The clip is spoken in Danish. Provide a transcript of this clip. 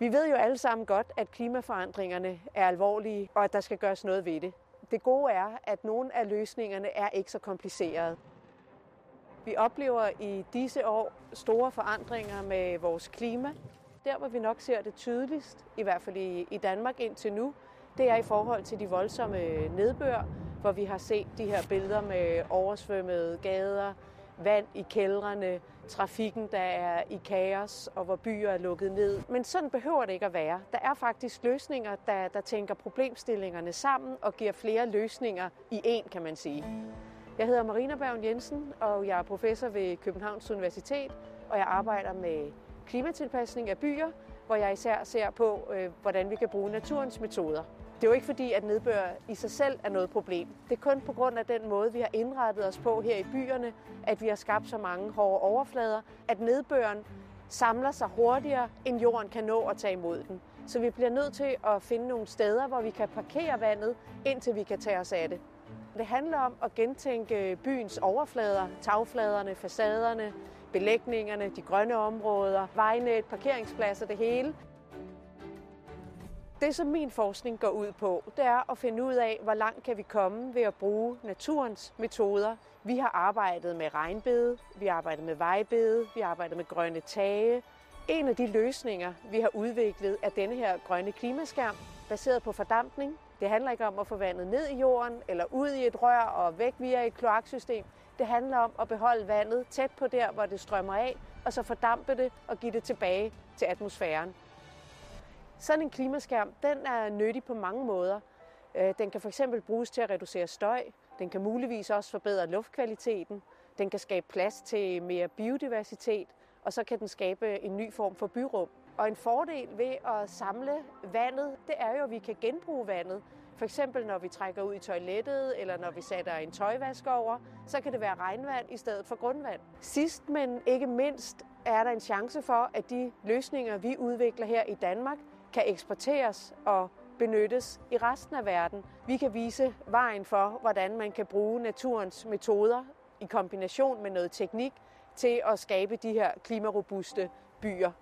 Vi ved jo alle sammen godt, at klimaforandringerne er alvorlige, og at der skal gøres noget ved det. Det gode er, at nogle af løsningerne er ikke så komplicerede. Vi oplever i disse år store forandringer med vores klima. Der, hvor vi nok ser det tydeligst, i hvert fald i Danmark indtil nu, det er i forhold til de voldsomme nedbør, hvor vi har set de her billeder med oversvømmede gader, vand i kældrene, trafikken, der er i kaos, og hvor byer er lukket ned. Men sådan behøver det ikke at være. Der er faktisk løsninger, der, der tænker problemstillingerne sammen og giver flere løsninger i én, kan man sige. Jeg hedder Marina Bergen Jensen, og jeg er professor ved Københavns Universitet, og jeg arbejder med klimatilpasning af byer, hvor jeg især ser på, øh, hvordan vi kan bruge naturens metoder. Det er jo ikke fordi, at nedbør i sig selv er noget problem. Det er kun på grund af den måde, vi har indrettet os på her i byerne, at vi har skabt så mange hårde overflader, at nedbøren samler sig hurtigere, end jorden kan nå at tage imod den. Så vi bliver nødt til at finde nogle steder, hvor vi kan parkere vandet, indtil vi kan tage os af det. Det handler om at gentænke byens overflader, tagfladerne, facaderne, belægningerne, de grønne områder, vejnet, parkeringspladser, det hele. Det, som min forskning går ud på, det er at finde ud af, hvor langt kan vi komme ved at bruge naturens metoder. Vi har arbejdet med regnbede, vi har arbejdet med vejbede, vi har arbejdet med grønne tage. En af de løsninger, vi har udviklet, er denne her grønne klimaskærm, baseret på fordampning. Det handler ikke om at få vandet ned i jorden eller ud i et rør og væk via et kloaksystem. Det handler om at beholde vandet tæt på der, hvor det strømmer af, og så fordampe det og give det tilbage til atmosfæren. Sådan en klimaskærm, den er nyttig på mange måder. Øh, den kan fx bruges til at reducere støj. Den kan muligvis også forbedre luftkvaliteten. Den kan skabe plads til mere biodiversitet, og så kan den skabe en ny form for byrum. Og en fordel ved at samle vandet, det er jo, at vi kan genbruge vandet. For eksempel når vi trækker ud i toilettet, eller når vi sætter en tøjvask over, så kan det være regnvand i stedet for grundvand. Sidst, men ikke mindst, er der en chance for, at de løsninger, vi udvikler her i Danmark, kan eksporteres og benyttes i resten af verden. Vi kan vise vejen for, hvordan man kan bruge naturens metoder i kombination med noget teknik til at skabe de her klimarobuste byer.